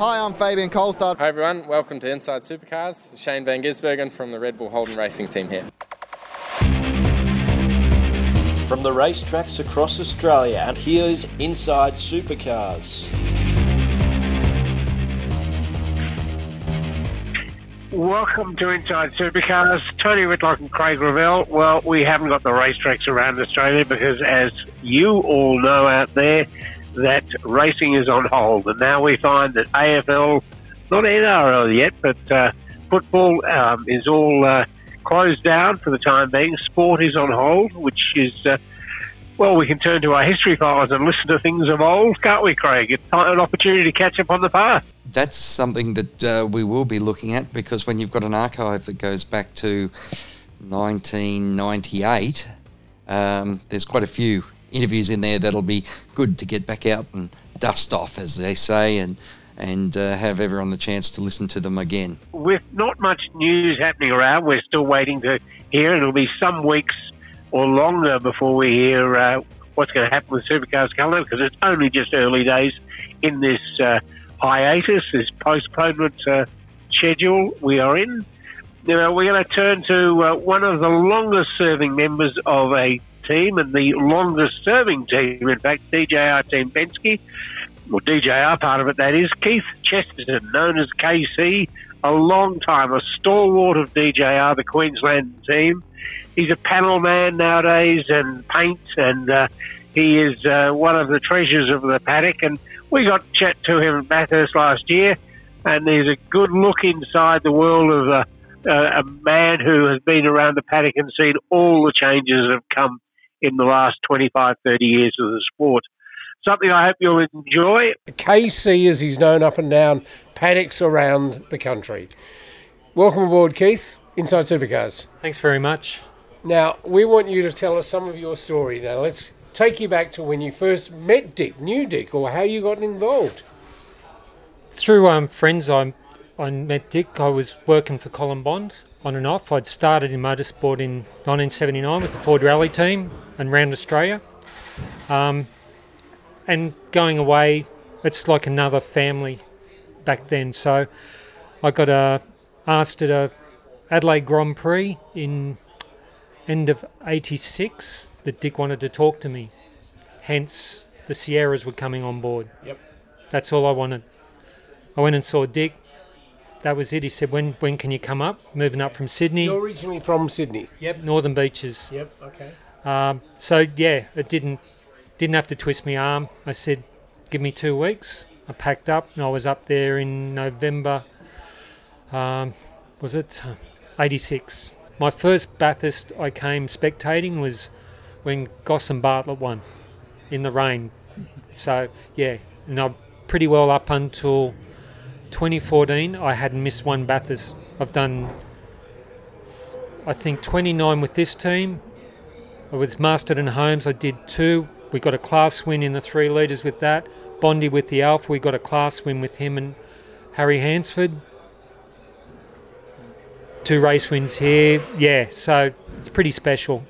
Hi, I'm Fabian Coulthard. Hi everyone, welcome to Inside Supercars. Shane Van Gisbergen from the Red Bull Holden Racing team here. From the racetracks across Australia, and here's Inside Supercars. Welcome to Inside Supercars. Tony Whitlock and Craig Revell. Well, we haven't got the racetracks around Australia because, as you all know out there, that racing is on hold. And now we find that AFL, not NRL yet, but uh, football um, is all uh, closed down for the time being. Sport is on hold, which is, uh, well, we can turn to our history files and listen to things of old, can't we, Craig? It's an opportunity to catch up on the past that's something that uh, we will be looking at because when you've got an archive that goes back to 1998, um, there's quite a few interviews in there that'll be good to get back out and dust off, as they say, and and uh, have everyone the chance to listen to them again. With not much news happening around, we're still waiting to hear. And it'll be some weeks or longer before we hear uh, what's going to happen with Supercars calendar because it's only just early days in this uh, hiatus, this postponement uh, schedule we are in. Know, we're going to turn to uh, one of the longest serving members of a team and the longest serving team, in fact, DJR Team Penske, or DJR part of it, that is, Keith Chesterton, known as KC, a long time, a stalwart of DJR, the Queensland team. He's a panel man nowadays and paints, and uh, he is uh, one of the treasures of the paddock. And we got to chat to him at Bathurst last year, and there's a good look inside the world of a, a, a man who has been around the paddock and seen all the changes that have come in the last 25, 30 years of the sport. Something I hope you'll enjoy. KC, as he's known up and down paddocks around the country. Welcome aboard, Keith, Inside Supercars. Thanks very much. Now, we want you to tell us some of your story. Now, let's take you back to when you first met Dick, knew Dick, or how you got involved. Through um, friends, I, I met Dick. I was working for Colin Bond on and off. I'd started in motorsport in 1979 with the Ford Rally team and round Australia. Um, and going away, it's like another family back then. So I got uh, asked at a Adelaide Grand Prix in end of 86 that Dick wanted to talk to me. Hence, the Sierras were coming on board. Yep. That's all I wanted. I went and saw Dick. That was it. He said, "When when can you come up? Moving up from Sydney." You're originally from Sydney. Yep, Northern Beaches. Yep. Okay. Um, so yeah, it didn't didn't have to twist my arm. I said, "Give me two weeks." I packed up and I was up there in November. Um, was it '86? My first Bathurst I came spectating was when Goss and Bartlett won in the rain. So yeah, and I'm pretty well up until 2014. I hadn't missed one Bathurst. I've done, I think, 29 with this team. I was Masterton Homes. I did two. We got a class win in the three litres with that. Bondi with the Alfa. We got a class win with him and Harry Hansford two race wins here. Yeah, so it's pretty special.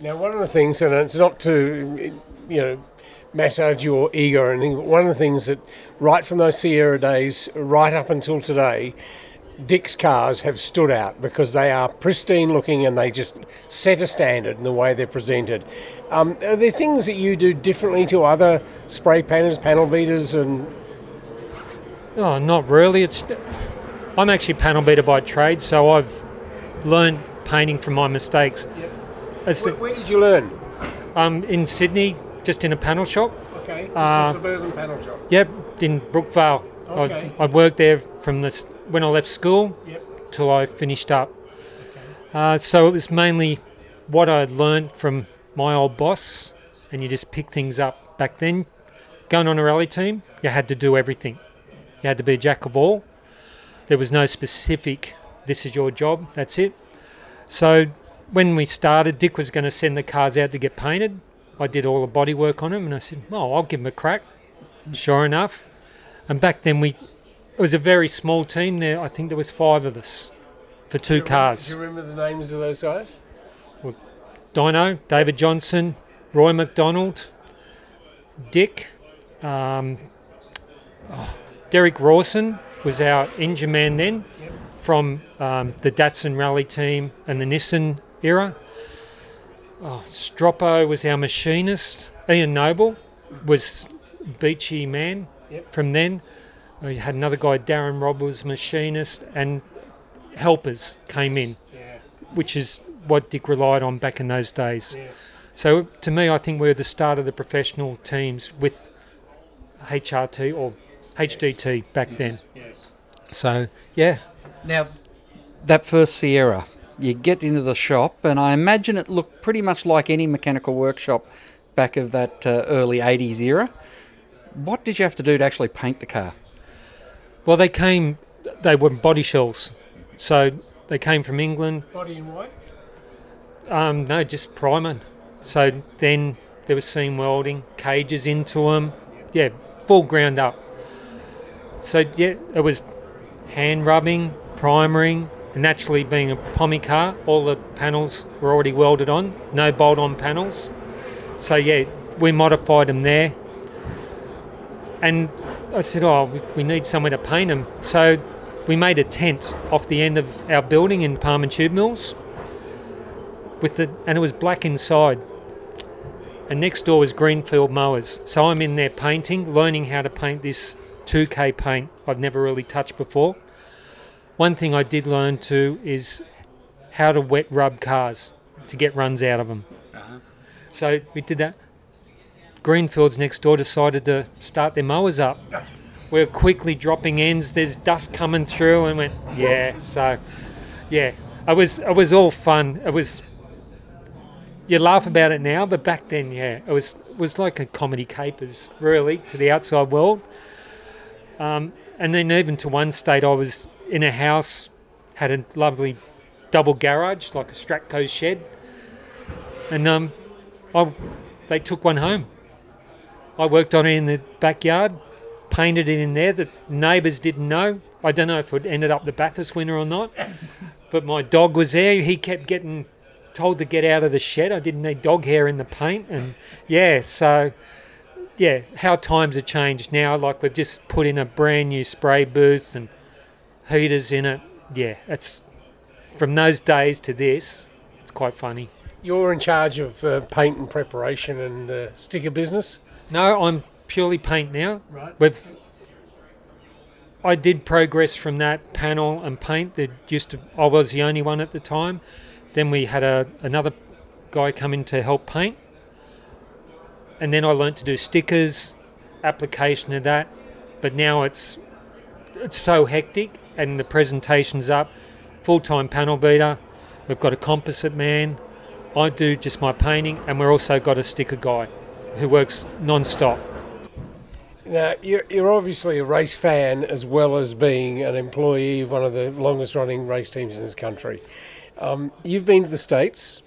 Now, one of the things, and it's not to, you know, massage your ego or anything, but one of the things that right from those Sierra days right up until today, Dick's cars have stood out because they are pristine looking and they just set a standard in the way they're presented. Um, are there things that you do differently to other spray painters, panel beaters, and? Oh, not really. It's I'm actually panel beater by trade, so I've learned painting from my mistakes. Yep. Where, where, did you learn? Um, in Sydney, just in a panel shop. Okay, just uh, a suburban panel shop. Yep, in Brookvale. Okay. I, I worked there from this when I left school yep. till I finished up. Okay. Uh, so it was mainly what I had learned from my old boss, and you just pick things up. Back then, going on a rally team, you had to do everything. You had to be a jack of all. There was no specific, this is your job, that's it. So when we started, Dick was going to send the cars out to get painted. I did all the body work on him, and I said, oh, I'll give him a crack. Sure enough. And back then we, it was a very small team there. I think there was five of us for two do cars. Do you remember the names of those guys? Well, Dino, David Johnson, Roy McDonald, Dick, um, oh, Derek Rawson was our engine man then from um, the Datsun rally team and the Nissan era. Oh, Stroppo was our machinist. Ian Noble was beachy man from then. We had another guy, Darren Robb, was machinist, and helpers came in, which is what Dick relied on back in those days. So to me, I think we're the start of the professional teams with HRT or HDT back then. So yeah, Now, that first Sierra, you get into the shop, and I imagine it looked pretty much like any mechanical workshop back of that uh, early 80s era. What did you have to do to actually paint the car? well they came, they were body shells, so they came from England. Body in white. Um, no, just primer. So then there was seam welding, cages into them. Yeah, full ground up. So yeah, it was hand rubbing, primering, and naturally being a Pommy car, all the panels were already welded on, no bolt-on panels. So yeah, we modified them there. And I said, oh, we- we need somewhere to paint them. So we made a tent off the end of our building in Palm and Tube Mills with the and it was black inside. And next door was Greenfield mowers. So I'm in there painting, learning how to paint this 2K paint I've never really touched before. One thing I did learn too is how to wet rub cars to get runs out of them. So we did that. Greenfields next door decided to start their mowers up. We're quickly dropping ends. There's dust coming through, and went yeah. So yeah, it was it was all fun. It was you laugh about it now, but back then, yeah, it was was like a comedy capers really to the outside world. Um, and then even to one state, I was in a house, had a lovely double garage like a Stratco shed, and um, I they took one home. I worked on it in the backyard, painted it in there. The neighbours didn't know. I don't know if it ended up the Bathurst winner or not, but my dog was there. He kept getting told to get out of the shed. I didn't need dog hair in the paint, and yeah, so yeah, how times have changed now. Like we've just put in a brand new spray booth and heaters in it. Yeah, it's from those days to this. It's quite funny. You're in charge of uh, paint and preparation and uh, sticker business. No, I'm purely paint now. Right. We've I did progress from that panel and paint. That used to I was the only one at the time. Then we had a another guy come in to help paint. And then I learnt to do stickers, application of that. But now it's it's so hectic and the presentation's up. Full time panel beater. We've got a composite man. I do just my painting and we're also got a sticker guy who works non-stop. Now, you're, you're obviously a race fan as well as being an employee of one of the longest running race teams in this country. Um, you've been to the States.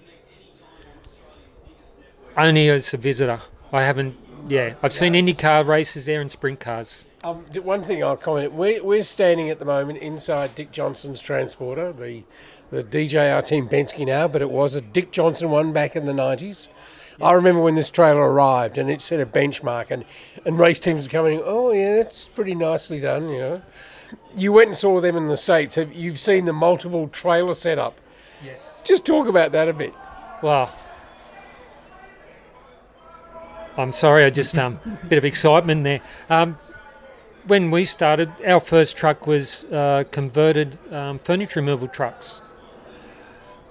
Only as a visitor. I haven't. Yeah, I've seen IndyCar races there and sprint cars. Um, one thing I'll comment: we're, we're standing at the moment inside Dick Johnson's transporter, the the DJR Team Penske now, but it was a Dick Johnson one back in the nineties. I remember when this trailer arrived and it set a benchmark, and, and race teams were coming. Oh yeah, that's pretty nicely done. You know, you went and saw them in the states. Have you've seen the multiple trailer setup? Yes. Just talk about that a bit. Well, I'm sorry. I just um bit of excitement there. Um, when we started, our first truck was uh, converted um, furniture removal trucks.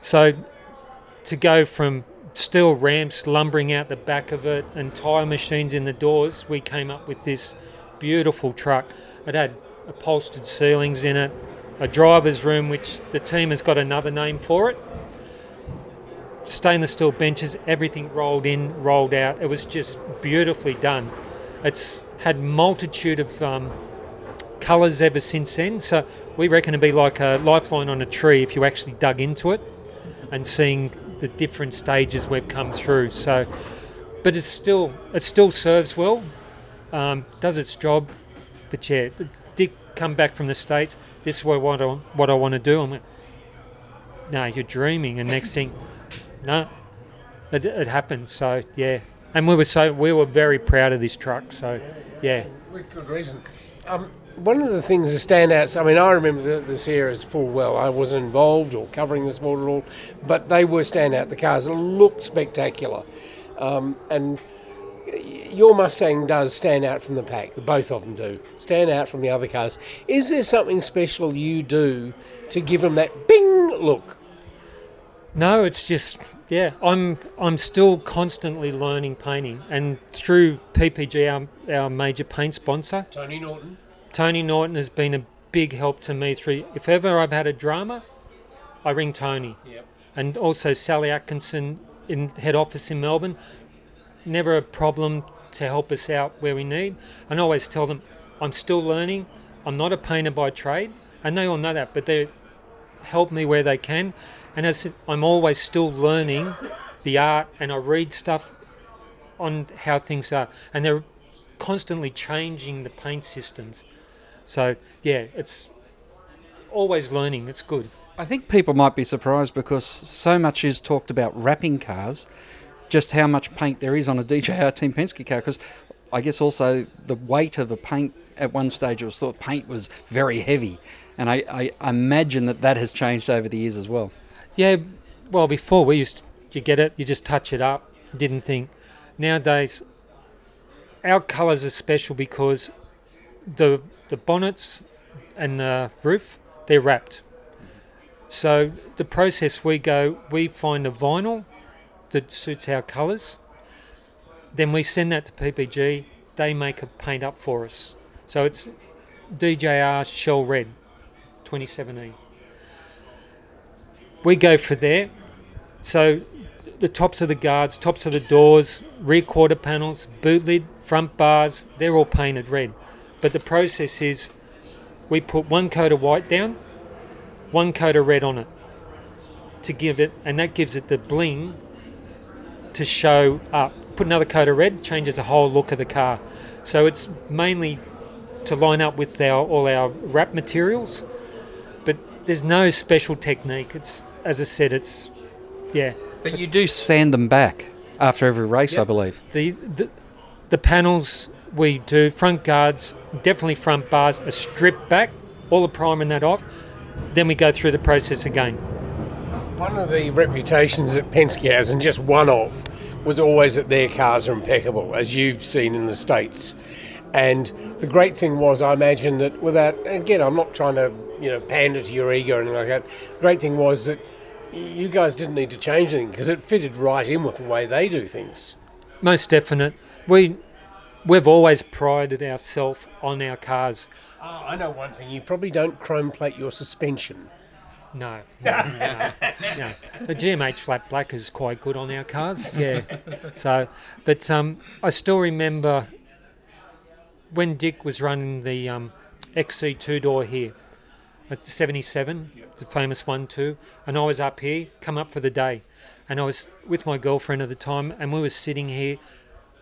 So to go from steel ramps lumbering out the back of it and tyre machines in the doors, we came up with this beautiful truck. It had upholstered ceilings in it, a driver's room, which the team has got another name for it. Stainless steel benches, everything rolled in, rolled out. It was just beautifully done. It's had multitude of um, colours ever since then. So we reckon it'd be like a lifeline on a tree if you actually dug into it and seeing the different stages we've come through. So, but it's still it still serves well, um, does its job. But yeah, Dick come back from the states. This is what I want to, what I want to do. I'm like, no, you're dreaming. And next thing, no, it, it happened. So yeah, and we were so we were very proud of this truck. So yeah, With good reason. Um, one of the things that stand out, I mean, I remember the, the Sierras full well. I wasn't involved or covering the sport at all, but they were stand out. The cars look spectacular. Um, and your Mustang does stand out from the pack. Both of them do stand out from the other cars. Is there something special you do to give them that bing look? No, it's just yeah. I'm I'm still constantly learning painting, and through PPG, our, our major paint sponsor, Tony Norton. Tony Norton has been a big help to me through. If ever I've had a drama, I ring Tony. Yep. And also Sally Atkinson in head office in Melbourne. Never a problem to help us out where we need. And I always tell them, I'm still learning. I'm not a painter by trade, and they all know that. But they help me where they can. And as I'm always still learning the art, and I read stuff on how things are, and they're constantly changing the paint systems. So yeah, it's always learning. It's good. I think people might be surprised because so much is talked about wrapping cars, just how much paint there is on a DJR Team Penske car. Because I guess also the weight of the paint at one stage it was thought paint was very heavy, and I, I imagine that that has changed over the years as well. Yeah, well, before we used to, you get it, you just touch it up, didn't think. Nowadays, our colours are special because the the bonnets and the roof they're wrapped. So the process we go, we find a vinyl that suits our colours. Then we send that to PPG. They make a paint up for us. So it's DJR Shell Red, 2017 we go for there. So the tops of the guards, tops of the doors, rear quarter panels, boot lid, front bars, they're all painted red. But the process is we put one coat of white down, one coat of red on it to give it, and that gives it the bling to show up. Put another coat of red, changes the whole look of the car. So it's mainly to line up with our all our wrap materials, but there's no special technique. It's as I said, it's yeah. But you do sand them back after every race, I believe. The, the the panels we do front guards, definitely front bars, are stripped back, all the primer and that off. Then we go through the process again. One of the reputations that Penske has, and just one of, was always that their cars are impeccable, as you've seen in the States. And the great thing was, I imagine that without, again, I'm not trying to, you know, pander to your ego or anything like that. The great thing was that you guys didn't need to change anything because it fitted right in with the way they do things. Most definite. We we've always prided ourselves on our cars. Oh, I know one thing. You probably don't chrome plate your suspension. No, no, no, no. The GMH flat black is quite good on our cars. Yeah. So, but um, I still remember when Dick was running the um, XC two door here at the 77, the famous one too, and I was up here, come up for the day, and I was with my girlfriend at the time, and we were sitting here,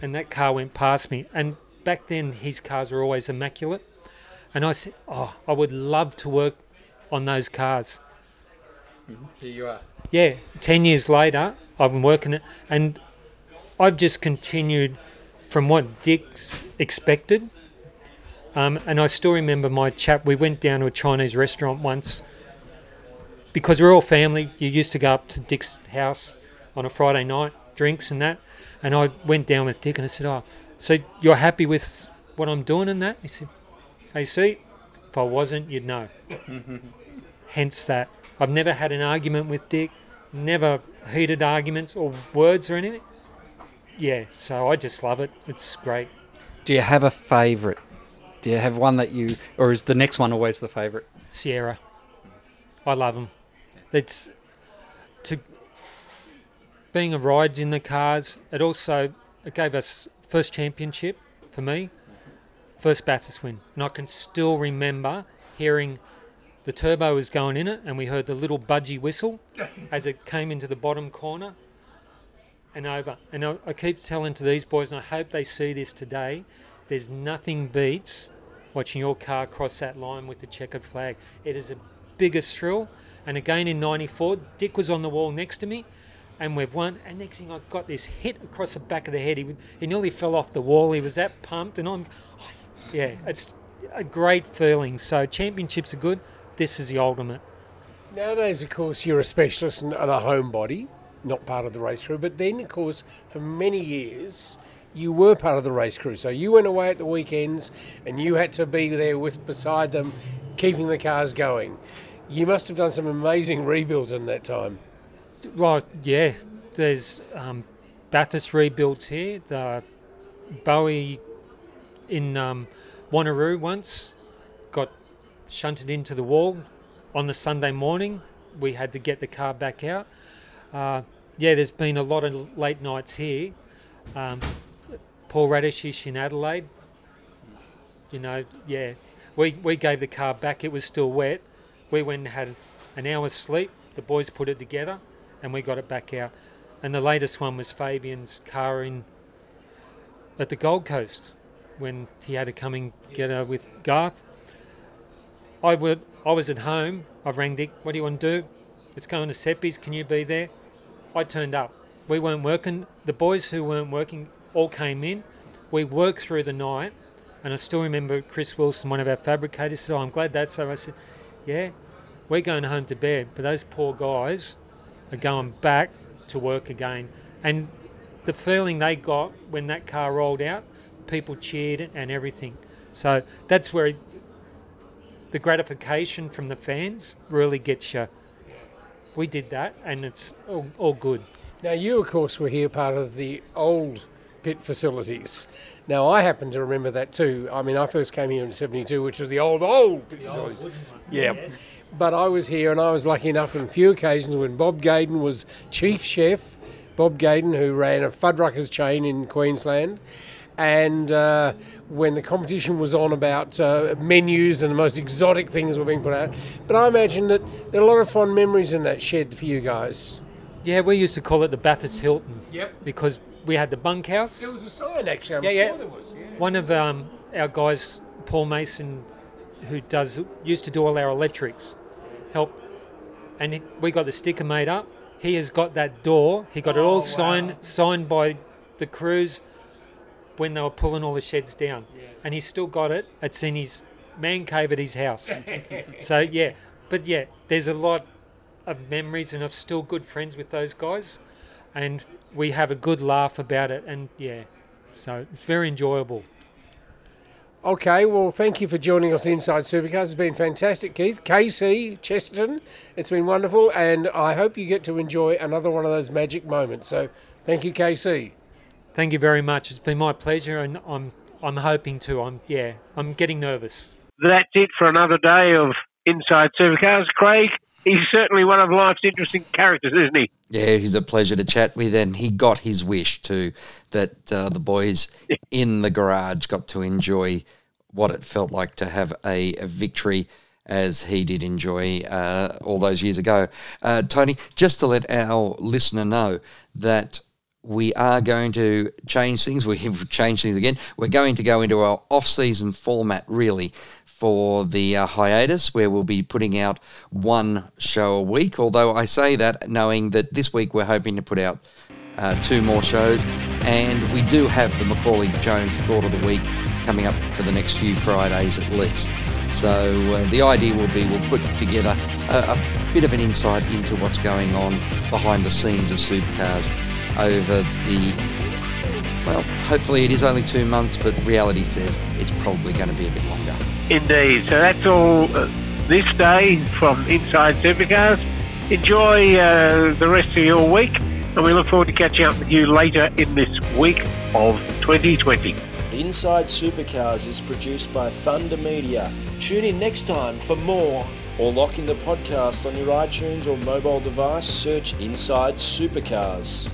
and that car went past me, and back then his cars were always immaculate, and I said, oh, I would love to work on those cars. Here you are. Yeah, 10 years later, I've been working it, and I've just continued from what Dick's expected. Um, and I still remember my chap, we went down to a Chinese restaurant once because we're all family. You used to go up to Dick's house on a Friday night, drinks and that. And I went down with Dick and I said, Oh, so you're happy with what I'm doing and that? He said, Hey, see, if I wasn't, you'd know. Hence that. I've never had an argument with Dick, never heated arguments or words or anything. Yeah, so I just love it. It's great. Do you have a favourite? Do you have one that you, or is the next one always the favourite? Sierra. I love them. It's to being a ride in the cars. It also it gave us first championship for me, first Bathurst win, and I can still remember hearing the turbo was going in it, and we heard the little budgie whistle as it came into the bottom corner and over. And I, I keep telling to these boys, and I hope they see this today. There's nothing beats watching your car cross that line with the checkered flag. It is the biggest thrill. And again in '94, Dick was on the wall next to me, and we've won. And next thing I got this hit across the back of the head. He, he nearly fell off the wall. He was that pumped, and I'm, yeah, it's a great feeling. So championships are good. This is the ultimate. Nowadays, of course, you're a specialist and and a homebody, not part of the race crew. But then, of course, for many years, you were part of the race crew. So you went away at the weekends, and you had to be there with beside them, keeping the cars going. You must have done some amazing rebuilds in that time. Right, yeah. There's um, Bathurst rebuilds here. The Bowie in um, Wanneroo once got shunted into the wall on the Sunday morning. We had to get the car back out. Uh, yeah, there's been a lot of late nights here. Um, Paul Radisich in Adelaide. You know, yeah. We, we gave the car back, it was still wet. We went and had an hour's sleep. The boys put it together and we got it back out. And the latest one was Fabian's car in at the Gold Coast when he had to come and get her with Garth. I would I was at home. I rang Dick. What do you want to do? It's going to Seppi's. Can you be there? I turned up. We weren't working. The boys who weren't working all came in. We worked through the night, and I still remember Chris Wilson, one of our fabricators, said, oh, "I'm glad that's over." I said, "Yeah, we're going home to bed, but those poor guys are going back to work again." And the feeling they got when that car rolled out, people cheered and everything. So that's where the gratification from the fans really gets you. We did that, and it's all, all good. Now, you, of course, were here part of the old pit facilities. Now, I happen to remember that too. I mean, I first came here in 72, which was the old, old pit facilities. yeah. But I was here and I was lucky enough on a few occasions when Bob Gaydon was chief chef. Bob Gaydon, who ran a Fuddruckers chain in Queensland. And uh, when the competition was on about uh, menus and the most exotic things were being put out. But I imagine that there are a lot of fond memories in that shed for you guys. Yeah, we used to call it the Bathurst Hilton. Yep. Because we had the bunkhouse. There was a sign, actually. I'm Yeah, sure yeah. there was. Yeah. One of um, our guys, Paul Mason, who does used to do all our electrics, help, and he, we got the sticker made up. He has got that door. He got it all signed signed by the crews when they were pulling all the sheds down, and he's still got it. It's in his man cave at his house. so yeah, but yeah, there's a lot of memories, and I'm still good friends with those guys, and we have a good laugh about it, and yeah, so it's very enjoyable. Okay, well, thank you for joining us inside Supercars. It's been fantastic, Keith. KC, Chesterton, it's been wonderful, and I hope you get to enjoy another one of those magic moments. So, thank you, KC. Thank you very much. It's been my pleasure, and I'm I'm hoping to. I'm yeah, I'm getting nervous. That's it for another day of Inside Supercars. Craig, he's certainly one of life's interesting characters, isn't he? Yeah, he's a pleasure to chat with, and he got his wish too that uh, the boys in the garage got to enjoy what it felt like to have a, a victory as he did enjoy uh, all those years ago. Uh, Tony, just to let our listener know that we are going to change things. We've changed things again. We're going to go into our off-season format, really, for the uh, hiatus, where we'll be putting out one show a week. Although I say that knowing that this week we're hoping to put out uh, two more shows, and we do have the Macauley Jones Thought of the Week coming up for the next few Fridays at least. So uh, the idea will be we'll put together a, a bit of an insight into what's going on behind the scenes of supercars over the well, hopefully it is only two months, but reality says it's probably going to be a bit longer. Indeed. So that's all uh, this day from Inside Supercars. Enjoy uh, the rest of your week, and we look forward to catching up with you later in this week of 2020. Inside Supercars is produced by Thunder Media. Tune in next time for more, or lock in the podcast on your iTunes or mobile device. Search Inside Supercars.